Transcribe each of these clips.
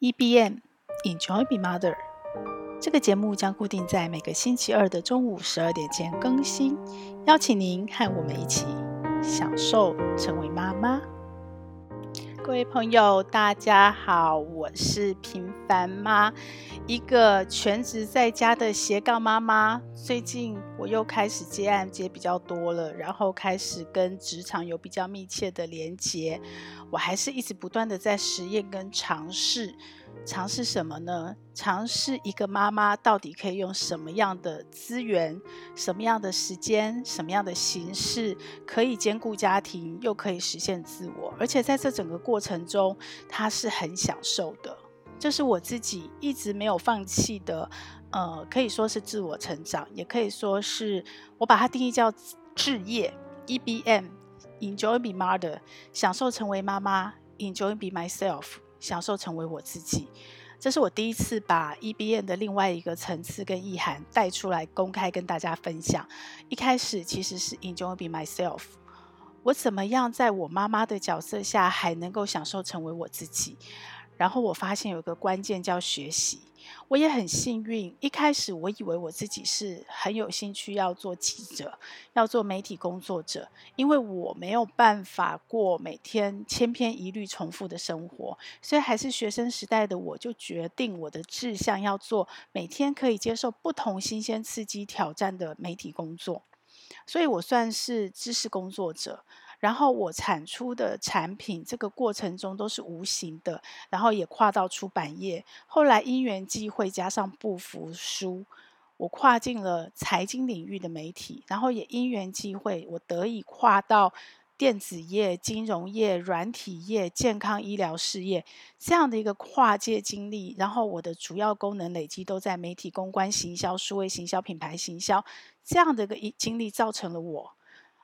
EBM Enjoy Be Mother，这个节目将固定在每个星期二的中午十二点前更新，邀请您和我们一起享受成为妈妈。各位朋友，大家好，我是平凡妈，一个全职在家的斜杠妈妈。最近我又开始接案接比较多了，然后开始跟职场有比较密切的连接。我还是一直不断的在实验跟尝试，尝试什么呢？尝试一个妈妈到底可以用什么样的资源、什么样的时间、什么样的形式，可以兼顾家庭，又可以实现自我，而且在这整个过程中，她是很享受的。这是我自己一直没有放弃的，呃，可以说是自我成长，也可以说是我把它定义叫志业，EBM。Enjoy be mother，享受成为妈妈；Enjoy be myself，享受成为我自己。这是我第一次把 EBN 的另外一个层次跟意涵带出来，公开跟大家分享。一开始其实是 Enjoy Be myself，我怎么样在我妈妈的角色下还能够享受成为我自己？然后我发现有一个关键叫学习。我也很幸运，一开始我以为我自己是很有兴趣要做记者，要做媒体工作者，因为我没有办法过每天千篇一律重复的生活，所以还是学生时代的我就决定我的志向要做每天可以接受不同新鲜刺激挑战的媒体工作，所以我算是知识工作者。然后我产出的产品，这个过程中都是无形的，然后也跨到出版业。后来因缘际会，加上不服输，我跨进了财经领域的媒体。然后也因缘际会，我得以跨到电子业、金融业、软体业、健康医疗事业这样的一个跨界经历。然后我的主要功能累积都在媒体公关、行销、数位行销、品牌行销这样的一个经历，造成了我。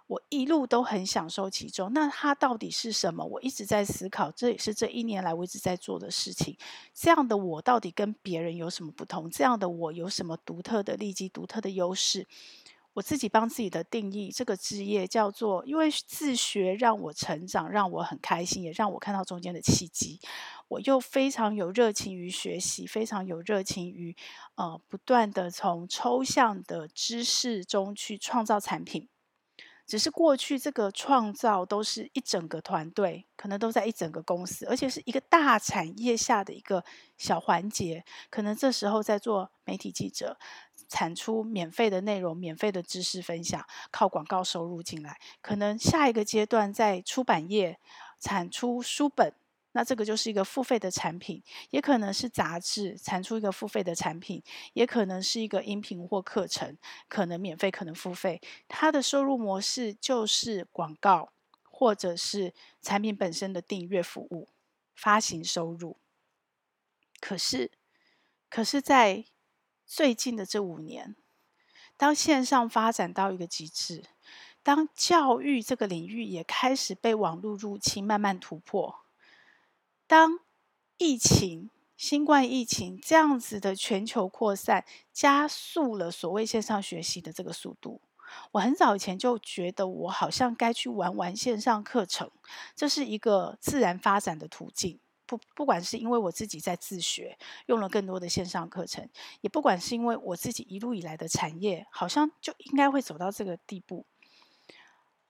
我一路都很享受其中，那它到底是什么？我一直在思考，这也是这一年来我一直在做的事情。这样的我到底跟别人有什么不同？这样的我有什么独特的利基、独特的优势？我自己帮自己的定义，这个职业叫做，因为自学让我成长，让我很开心，也让我看到中间的契机。我又非常有热情于学习，非常有热情于呃，不断的从抽象的知识中去创造产品。只是过去这个创造都是一整个团队，可能都在一整个公司，而且是一个大产业下的一个小环节。可能这时候在做媒体记者，产出免费的内容、免费的知识分享，靠广告收入进来。可能下一个阶段在出版业产出书本。那这个就是一个付费的产品，也可能是杂志产出一个付费的产品，也可能是一个音频或课程，可能免费，可能付费。它的收入模式就是广告，或者是产品本身的订阅服务、发行收入。可是，可是在最近的这五年，当线上发展到一个极致，当教育这个领域也开始被网络入侵，慢慢突破。当疫情、新冠疫情这样子的全球扩散，加速了所谓线上学习的这个速度，我很早以前就觉得，我好像该去玩玩线上课程，这是一个自然发展的途径。不，不管是因为我自己在自学，用了更多的线上课程，也不管是因为我自己一路以来的产业，好像就应该会走到这个地步。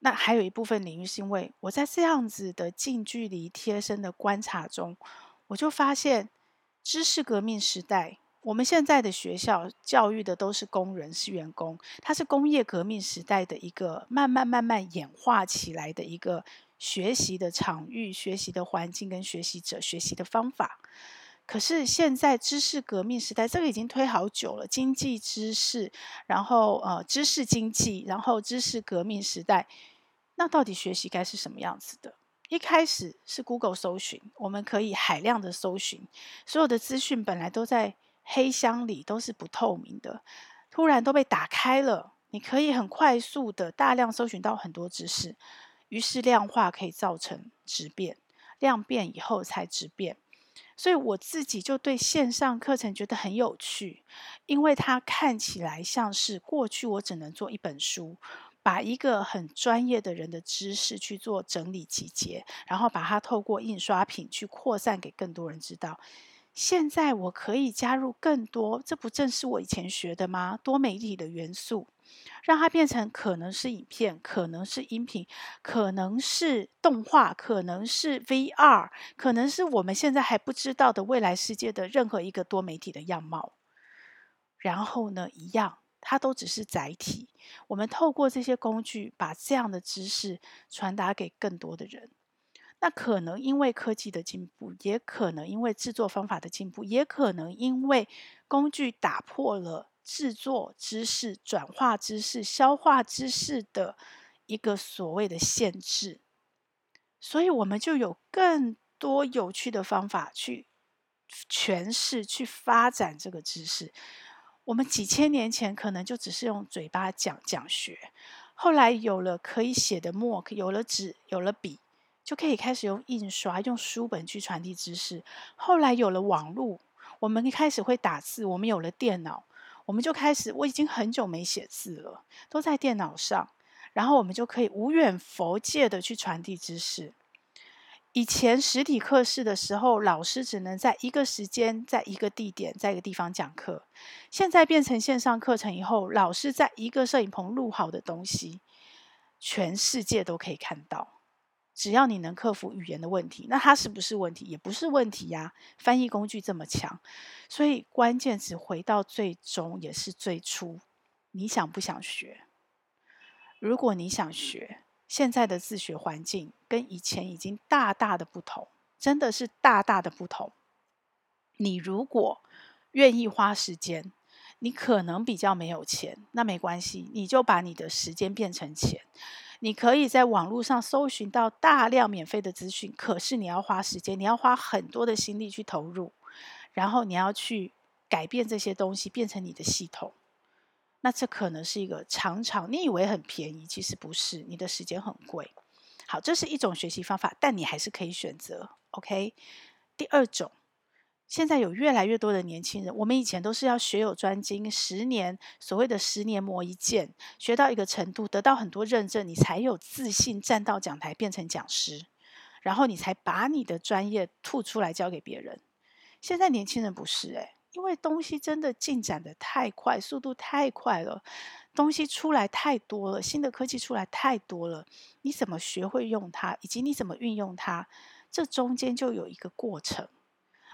那还有一部分领域是因为我在这样子的近距离贴身的观察中，我就发现知识革命时代，我们现在的学校教育的都是工人，是员工，它是工业革命时代的一个慢慢慢慢演化起来的一个学习的场域、学习的环境跟学习者学习的方法。可是现在知识革命时代，这个已经推好久了。经济知识，然后呃，知识经济，然后知识革命时代，那到底学习该是什么样子的？一开始是 Google 搜寻，我们可以海量的搜寻，所有的资讯本来都在黑箱里，都是不透明的，突然都被打开了，你可以很快速的大量搜寻到很多知识，于是量化可以造成质变，量变以后才质变。所以我自己就对线上课程觉得很有趣，因为它看起来像是过去我只能做一本书，把一个很专业的人的知识去做整理集结，然后把它透过印刷品去扩散给更多人知道。现在我可以加入更多，这不正是我以前学的吗？多媒体的元素，让它变成可能是影片，可能是音频，可能是动画，可能是 VR，可能是我们现在还不知道的未来世界的任何一个多媒体的样貌。然后呢，一样，它都只是载体。我们透过这些工具，把这样的知识传达给更多的人。那可能因为科技的进步，也可能因为制作方法的进步，也可能因为工具打破了制作知识、转化知识、消化知识的一个所谓的限制，所以我们就有更多有趣的方法去诠释、去发展这个知识。我们几千年前可能就只是用嘴巴讲讲学，后来有了可以写的墨，有了纸，有了笔。就可以开始用印刷、用书本去传递知识。后来有了网络，我们一开始会打字，我们有了电脑，我们就开始。我已经很久没写字了，都在电脑上，然后我们就可以无远佛界的去传递知识。以前实体课室的时候，老师只能在一个时间、在一个地点、在一个地方讲课。现在变成线上课程以后，老师在一个摄影棚录好的东西，全世界都可以看到。只要你能克服语言的问题，那它是不是问题？也不是问题呀。翻译工具这么强，所以关键只回到最终，也是最初，你想不想学？如果你想学，现在的自学环境跟以前已经大大的不同，真的是大大的不同。你如果愿意花时间，你可能比较没有钱，那没关系，你就把你的时间变成钱。你可以在网络上搜寻到大量免费的资讯，可是你要花时间，你要花很多的心力去投入，然后你要去改变这些东西，变成你的系统。那这可能是一个常常你以为很便宜，其实不是，你的时间很贵。好，这是一种学习方法，但你还是可以选择。OK，第二种。现在有越来越多的年轻人，我们以前都是要学有专精，十年所谓的十年磨一剑，学到一个程度，得到很多认证，你才有自信站到讲台变成讲师，然后你才把你的专业吐出来教给别人。现在年轻人不是诶，因为东西真的进展的太快，速度太快了，东西出来太多了，新的科技出来太多了，你怎么学会用它，以及你怎么运用它，这中间就有一个过程。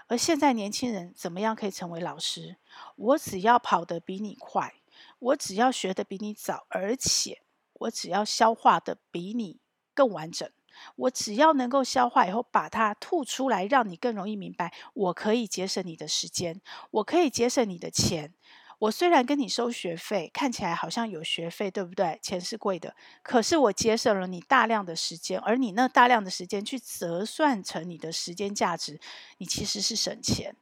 而现在年轻人怎么样可以成为老师？我只要跑得比你快，我只要学得比你早，而且我只要消化得比你更完整，我只要能够消化以后把它吐出来，让你更容易明白，我可以节省你的时间，我可以节省你的钱。我虽然跟你收学费，看起来好像有学费，对不对？钱是贵的，可是我节省了你大量的时间，而你那大量的时间去折算成你的时间价值，你其实是省钱。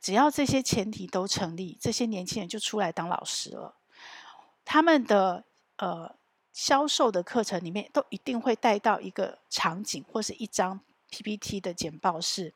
只要这些前提都成立，这些年轻人就出来当老师了。他们的呃销售的课程里面，都一定会带到一个场景或是一张 PPT 的简报室。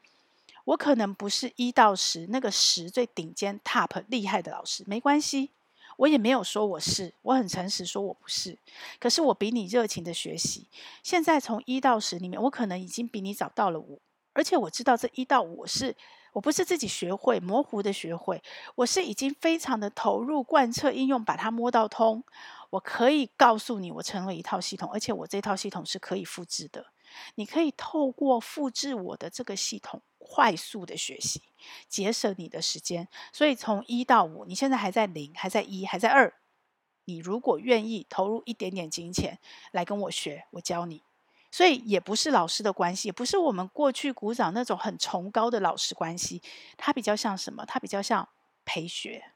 我可能不是一到十那个十最顶尖 top 厉害的老师，没关系，我也没有说我是，我很诚实说我不是。可是我比你热情的学习，现在从一到十里面，我可能已经比你找到了五，而且我知道这一到五是我不是自己学会模糊的学会，我是已经非常的投入贯彻应用，把它摸到通。我可以告诉你，我成了一套系统，而且我这套系统是可以复制的。你可以透过复制我的这个系统，快速的学习，节省你的时间。所以从一到五，你现在还在零，还在一，还在二。你如果愿意投入一点点金钱来跟我学，我教你。所以也不是老师的关系，也不是我们过去鼓掌那种很崇高的老师关系。它比较像什么？它比较像陪学。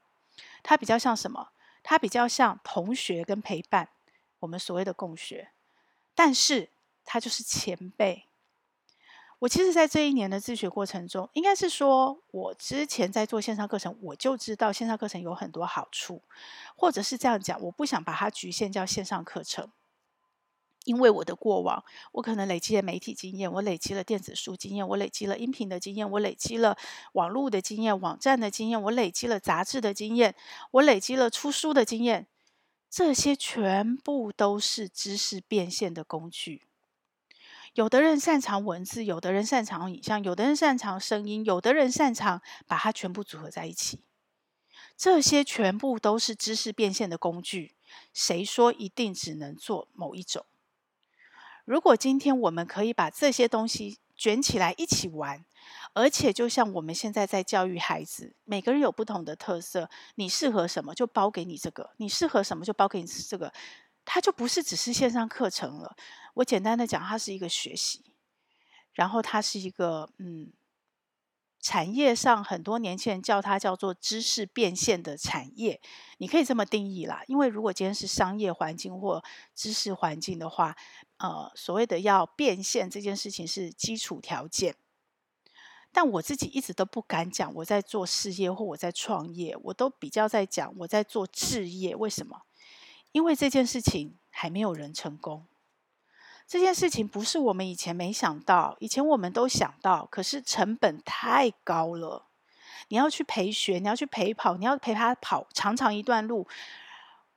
它比较像什么？它比较像同学跟陪伴，我们所谓的共学。但是它就是前辈。我其实，在这一年的自学过程中，应该是说，我之前在做线上课程，我就知道线上课程有很多好处，或者是这样讲，我不想把它局限叫线上课程，因为我的过往，我可能累积了媒体经验，我累积了电子书经验，我累积了音频的经验，我累积了网络的经验、网站的经验，我累积了杂志的经验，我累积了出书的经验，这些全部都是知识变现的工具。有的人擅长文字，有的人擅长影像，有的人擅长声音，有的人擅长把它全部组合在一起。这些全部都是知识变现的工具。谁说一定只能做某一种？如果今天我们可以把这些东西卷起来一起玩，而且就像我们现在在教育孩子，每个人有不同的特色，你适合什么就包给你这个，你适合什么就包给你这个，它就不是只是线上课程了。我简单的讲，它是一个学习，然后它是一个嗯。产业上很多年轻人叫它叫做知识变现的产业，你可以这么定义啦。因为如果今天是商业环境或知识环境的话，呃，所谓的要变现这件事情是基础条件。但我自己一直都不敢讲我在做事业或我在创业，我都比较在讲我在做置业。为什么？因为这件事情还没有人成功。这件事情不是我们以前没想到，以前我们都想到，可是成本太高了。你要去陪学，你要去陪跑，你要陪他跑长长一段路。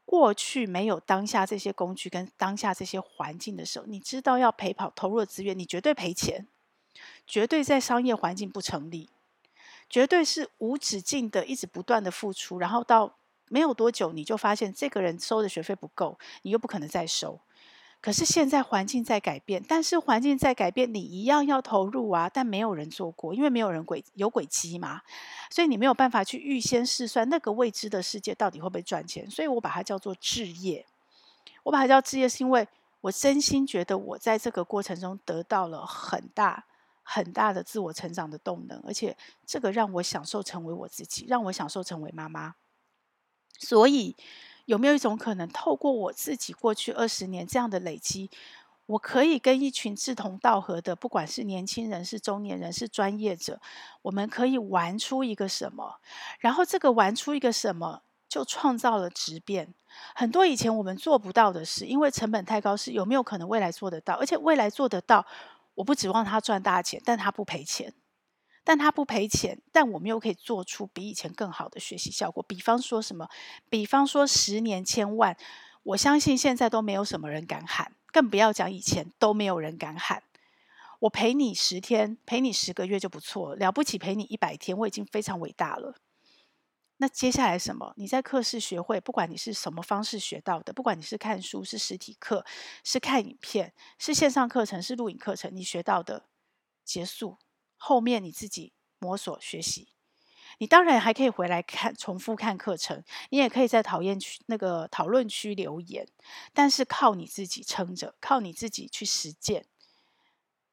过去没有当下这些工具跟当下这些环境的时候，你知道要陪跑投入的资源，你绝对赔钱，绝对在商业环境不成立，绝对是无止境的一直不断的付出，然后到没有多久，你就发现这个人收的学费不够，你又不可能再收。可是现在环境在改变，但是环境在改变，你一样要投入啊！但没有人做过，因为没有人轨有轨迹嘛，所以你没有办法去预先试算那个未知的世界到底会不会赚钱。所以我把它叫做置业。我把它叫置业，是因为我真心觉得我在这个过程中得到了很大很大的自我成长的动能，而且这个让我享受成为我自己，让我享受成为妈妈。所以。有没有一种可能，透过我自己过去二十年这样的累积，我可以跟一群志同道合的，不管是年轻人、是中年人、是专业者，我们可以玩出一个什么？然后这个玩出一个什么，就创造了质变。很多以前我们做不到的事，因为成本太高，是有没有可能未来做得到？而且未来做得到，我不指望他赚大钱，但他不赔钱。但他不赔钱，但我们又可以做出比以前更好的学习效果。比方说什么？比方说十年千万，我相信现在都没有什么人敢喊，更不要讲以前都没有人敢喊。我陪你十天，陪你十个月就不错了，不起陪你一百天，我已经非常伟大了。那接下来什么？你在课室学会，不管你是什么方式学到的，不管你是看书、是实体课、是看影片、是线上课程、是录影课程，你学到的结束。后面你自己摸索学习，你当然还可以回来看重复看课程，你也可以在讨厌区那个讨论区留言，但是靠你自己撑着，靠你自己去实践。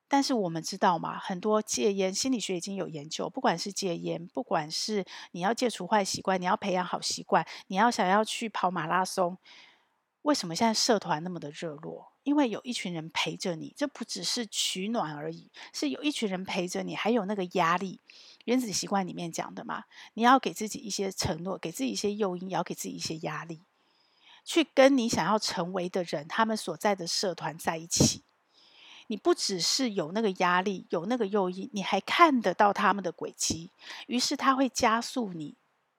但是我们知道嘛，很多戒烟心理学已经有研究，不管是戒烟，不管是你要戒除坏习惯，你要培养好习惯，你要想要去跑马拉松，为什么现在社团那么的热络？因为有一群人陪着你，这不只是取暖而已，是有一群人陪着你，还有那个压力。原子习惯里面讲的嘛，你要给自己一些承诺，给自己一些诱因，也要给自己一些压力，去跟你想要成为的人，他们所在的社团在一起。你不只是有那个压力，有那个诱因，你还看得到他们的轨迹，于是他会加速你。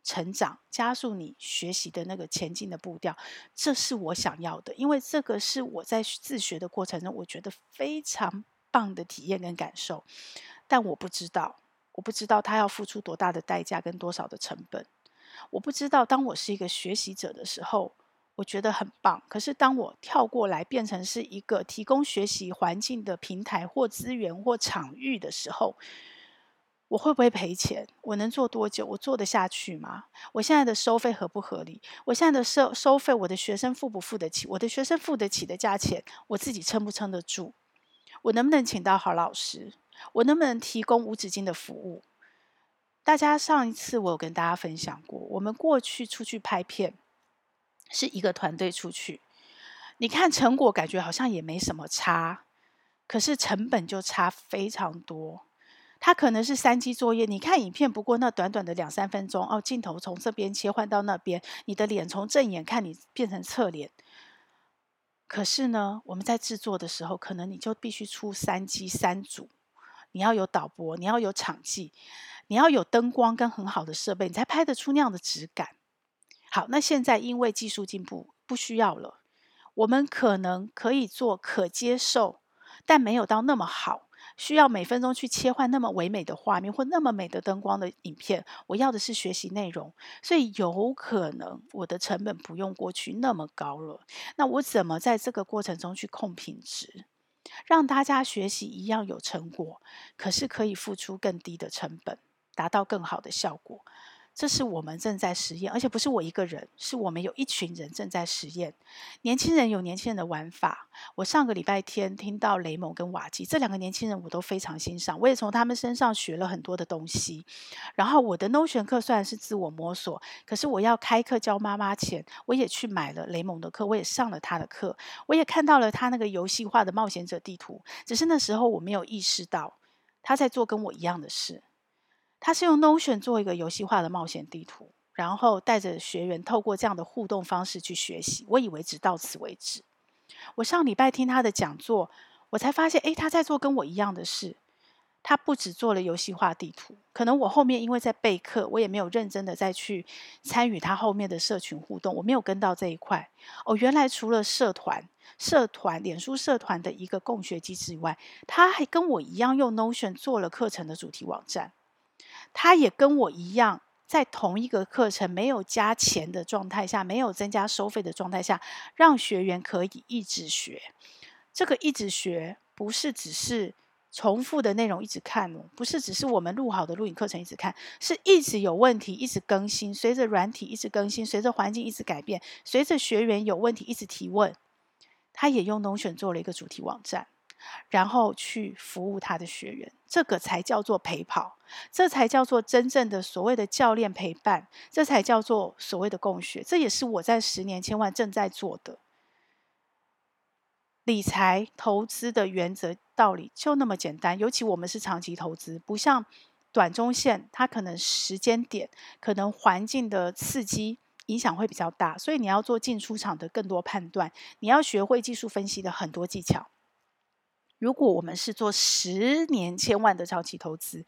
成长，加速你学习的那个前进的步调，这是我想要的，因为这个是我在自学的过程中，我觉得非常棒的体验跟感受。但我不知道，我不知道他要付出多大的代价跟多少的成本。我不知道，当我是一个学习者的时候，我觉得很棒。可是当我跳过来变成是一个提供学习环境的平台或资源或场域的时候，我会不会赔钱？我能做多久？我做得下去吗？我现在的收费合不合理？我现在的收收费，我的学生付不付得起？我的学生付得起的价钱，我自己撑不撑得住？我能不能请到好老师？我能不能提供无止境的服务？大家上一次我有跟大家分享过，我们过去出去拍片是一个团队出去，你看成果感觉好像也没什么差，可是成本就差非常多。它可能是三机作业，你看影片不过那短短的两三分钟哦，镜头从这边切换到那边，你的脸从正眼看你变成侧脸。可是呢，我们在制作的时候，可能你就必须出三机三组，你要有导播，你要有场记，你要有灯光跟很好的设备，你才拍得出那样的质感。好，那现在因为技术进步，不需要了，我们可能可以做可接受。但没有到那么好，需要每分钟去切换那么唯美的画面或那么美的灯光的影片。我要的是学习内容，所以有可能我的成本不用过去那么高了。那我怎么在这个过程中去控品质，让大家学习一样有成果，可是可以付出更低的成本，达到更好的效果？这是我们正在实验，而且不是我一个人，是我们有一群人正在实验。年轻人有年轻人的玩法。我上个礼拜天听到雷蒙跟瓦基这两个年轻人，我都非常欣赏，我也从他们身上学了很多的东西。然后我的 Notion 课虽然是自我摸索，可是我要开课教妈妈前，我也去买了雷蒙的课，我也上了他的课，我也看到了他那个游戏化的冒险者地图。只是那时候我没有意识到他在做跟我一样的事。他是用 Notion 做一个游戏化的冒险地图，然后带着学员透过这样的互动方式去学习。我以为只到此为止。我上礼拜听他的讲座，我才发现，诶，他在做跟我一样的事。他不只做了游戏化地图，可能我后面因为在备课，我也没有认真的再去参与他后面的社群互动，我没有跟到这一块。哦，原来除了社团、社团、脸书社团的一个共学机制以外，他还跟我一样用 Notion 做了课程的主题网站。他也跟我一样，在同一个课程没有加钱的状态下，没有增加收费的状态下，让学员可以一直学。这个一直学，不是只是重复的内容一直看哦，不是只是我们录好的录影课程一直看，是一直有问题，一直更新，随着软体一直更新，随着环境一直改变，随着学员有问题一直提问。他也用 Notion 做了一个主题网站。然后去服务他的学员，这个才叫做陪跑，这才叫做真正的所谓的教练陪伴，这才叫做所谓的共学。这也是我在十年千万正在做的理财投资的原则道理，就那么简单。尤其我们是长期投资，不像短中线，它可能时间点、可能环境的刺激影响会比较大，所以你要做进出场的更多判断，你要学会技术分析的很多技巧。如果我们是做十年千万的长期投资，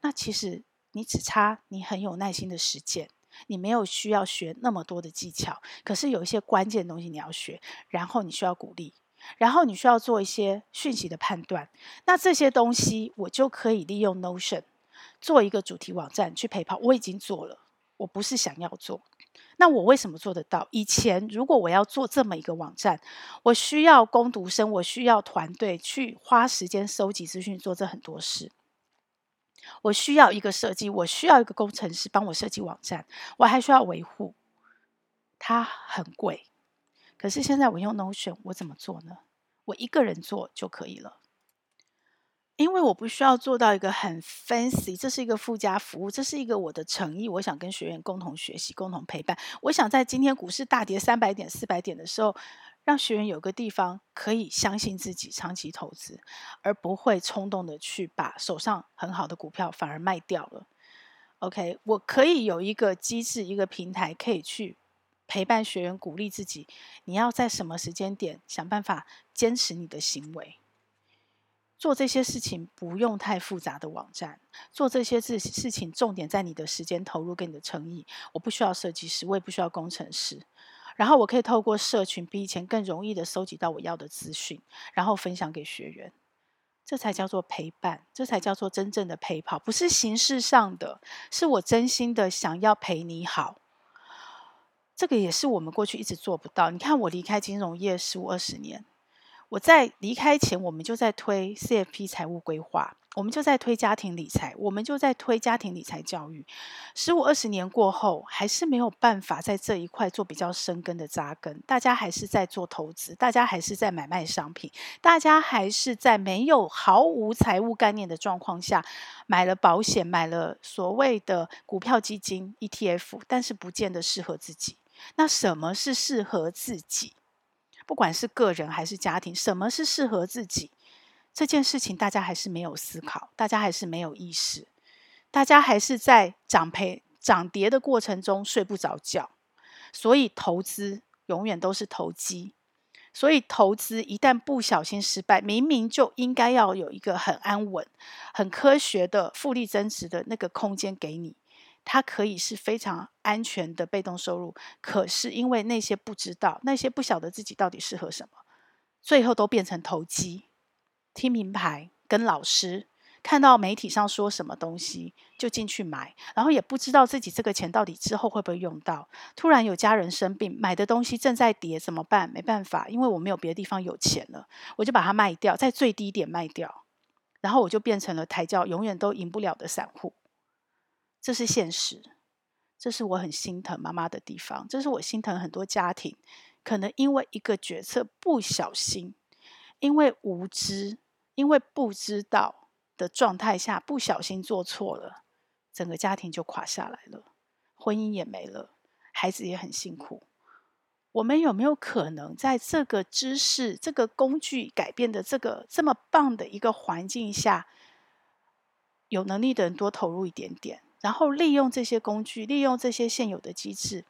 那其实你只差你很有耐心的实践，你没有需要学那么多的技巧，可是有一些关键的东西你要学，然后你需要鼓励，然后你需要做一些讯息的判断，那这些东西我就可以利用 Notion 做一个主题网站去陪跑，我已经做了，我不是想要做。那我为什么做得到？以前如果我要做这么一个网站，我需要工读生，我需要团队去花时间收集资讯，做这很多事。我需要一个设计，我需要一个工程师帮我设计网站，我还需要维护，它很贵。可是现在我用 Notion，我怎么做呢？我一个人做就可以了。因为我不需要做到一个很 fancy，这是一个附加服务，这是一个我的诚意。我想跟学员共同学习，共同陪伴。我想在今天股市大跌三百点、四百点的时候，让学员有个地方可以相信自己，长期投资，而不会冲动的去把手上很好的股票反而卖掉了。OK，我可以有一个机制，一个平台，可以去陪伴学员，鼓励自己。你要在什么时间点想办法坚持你的行为？做这些事情不用太复杂的网站，做这些事事情重点在你的时间投入跟你的诚意。我不需要设计师，我也不需要工程师，然后我可以透过社群比以前更容易的收集到我要的资讯，然后分享给学员。这才叫做陪伴，这才叫做真正的陪跑，不是形式上的，是我真心的想要陪你好。这个也是我们过去一直做不到。你看，我离开金融业十五二十年。我在离开前，我们就在推 CFP 财务规划，我们就在推家庭理财，我们就在推家庭理财教育。十五二十年过后，还是没有办法在这一块做比较深根的扎根。大家还是在做投资，大家还是在买卖商品，大家还是在没有毫无财务概念的状况下买了保险，买了所谓的股票基金 ETF，但是不见得适合自己。那什么是适合自己？不管是个人还是家庭，什么是适合自己这件事情，大家还是没有思考，大家还是没有意识，大家还是在涨赔涨跌的过程中睡不着觉，所以投资永远都是投机，所以投资一旦不小心失败，明明就应该要有一个很安稳、很科学的复利增值的那个空间给你。它可以是非常安全的被动收入，可是因为那些不知道，那些不晓得自己到底适合什么，最后都变成投机。听名牌，跟老师。看到媒体上说什么东西就进去买，然后也不知道自己这个钱到底之后会不会用到。突然有家人生病，买的东西正在跌，怎么办？没办法，因为我没有别的地方有钱了，我就把它卖掉，在最低点卖掉，然后我就变成了抬轿永远都赢不了的散户。这是现实，这是我很心疼妈妈的地方，这是我心疼很多家庭，可能因为一个决策不小心，因为无知，因为不知道。的状态下不小心做错了，整个家庭就垮下来了，婚姻也没了，孩子也很辛苦。我们有没有可能在这个知识、这个工具改变的这个这么棒的一个环境下，有能力的人多投入一点点，然后利用这些工具，利用这些现有的机制，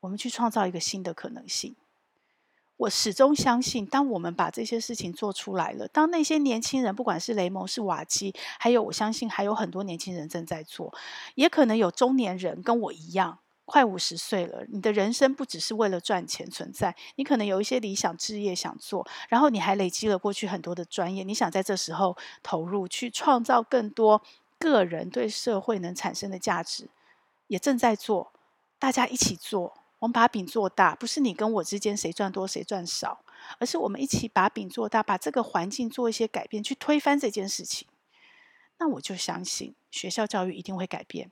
我们去创造一个新的可能性？我始终相信，当我们把这些事情做出来了，当那些年轻人，不管是雷蒙是瓦基，还有我相信还有很多年轻人正在做，也可能有中年人跟我一样，快五十岁了。你的人生不只是为了赚钱存在，你可能有一些理想置业想做，然后你还累积了过去很多的专业，你想在这时候投入去创造更多个人对社会能产生的价值，也正在做，大家一起做。我们把饼做大，不是你跟我之间谁赚多谁赚少，而是我们一起把饼做大，把这个环境做一些改变，去推翻这件事情。那我就相信学校教育一定会改变。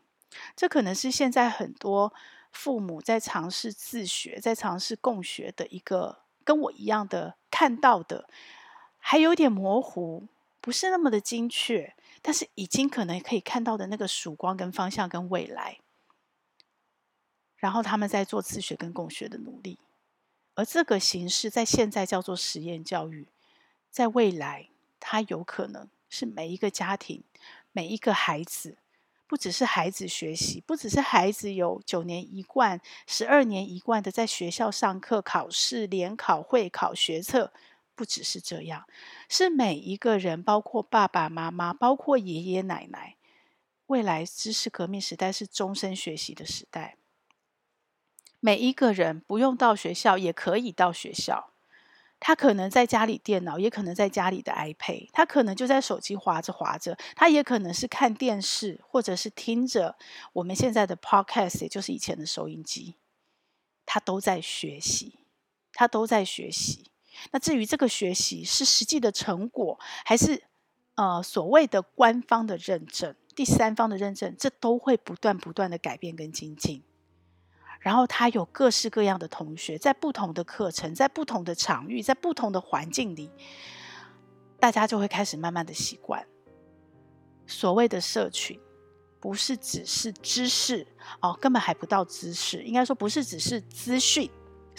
这可能是现在很多父母在尝试自学、在尝试共学的一个跟我一样的看到的，还有点模糊，不是那么的精确，但是已经可能可以看到的那个曙光跟方向跟未来。然后他们在做自学跟共学的努力，而这个形式在现在叫做实验教育，在未来它有可能是每一个家庭、每一个孩子，不只是孩子学习，不只是孩子有九年一贯、十二年一贯的在学校上课、考试、联考、会考、学测，不只是这样，是每一个人，包括爸爸妈妈，包括爷爷奶奶，未来知识革命时代是终身学习的时代。每一个人不用到学校也可以到学校，他可能在家里电脑，也可能在家里的 iPad，他可能就在手机划着划着，他也可能是看电视，或者是听着我们现在的 Podcast，也就是以前的收音机，他都在学习，他都在学习。那至于这个学习是实际的成果，还是呃所谓的官方的认证、第三方的认证，这都会不断不断的改变跟精进。然后他有各式各样的同学，在不同的课程，在不同的场域，在不同的环境里，大家就会开始慢慢的习惯。所谓的社群，不是只是知识哦，根本还不到知识，应该说不是只是资讯，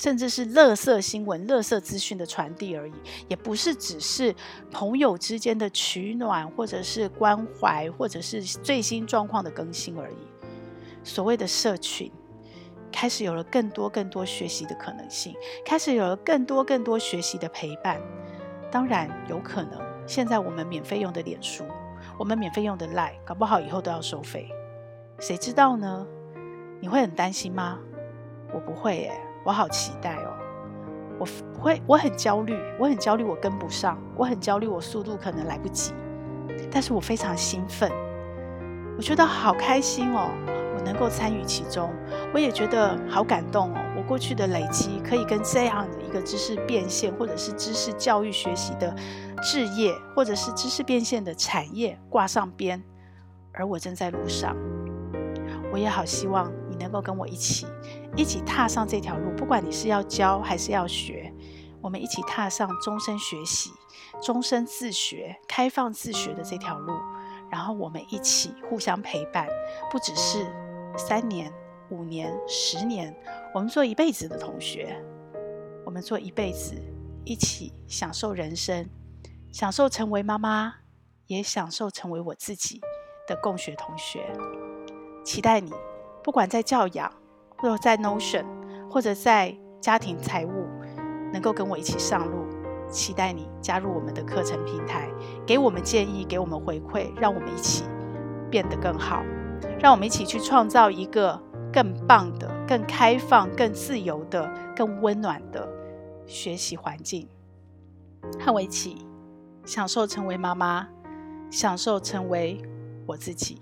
甚至是垃圾新闻、垃圾资讯的传递而已，也不是只是朋友之间的取暖，或者是关怀，或者是最新状况的更新而已。所谓的社群。开始有了更多更多学习的可能性，开始有了更多更多学习的陪伴。当然有可能，现在我们免费用的脸书，我们免费用的 Line，搞不好以后都要收费，谁知道呢？你会很担心吗？我不会耶，我好期待哦。我会，我很焦虑，我很焦虑，我跟不上，我很焦虑，我速度可能来不及。但是我非常兴奋，我觉得好开心哦。我能够参与其中，我也觉得好感动哦。我过去的累积可以跟这样的一个知识变现，或者是知识教育学习的置业，或者是知识变现的产业挂上边，而我正在路上。我也好希望你能够跟我一起，一起踏上这条路。不管你是要教还是要学，我们一起踏上终身学习、终身自学、开放自学的这条路。然后我们一起互相陪伴，不只是。三年、五年、十年，我们做一辈子的同学，我们做一辈子一起享受人生，享受成为妈妈，也享受成为我自己的共学同学。期待你，不管在教养，或者在 Notion，或者在家庭财务，能够跟我一起上路。期待你加入我们的课程平台，给我们建议，给我们回馈，让我们一起变得更好。让我们一起去创造一个更棒的、更开放、更自由的、更温暖的学习环境。和我一起享受成为妈妈，享受成为我自己。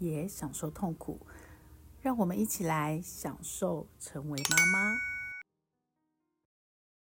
也享受痛苦，让我们一起来享受成为妈妈。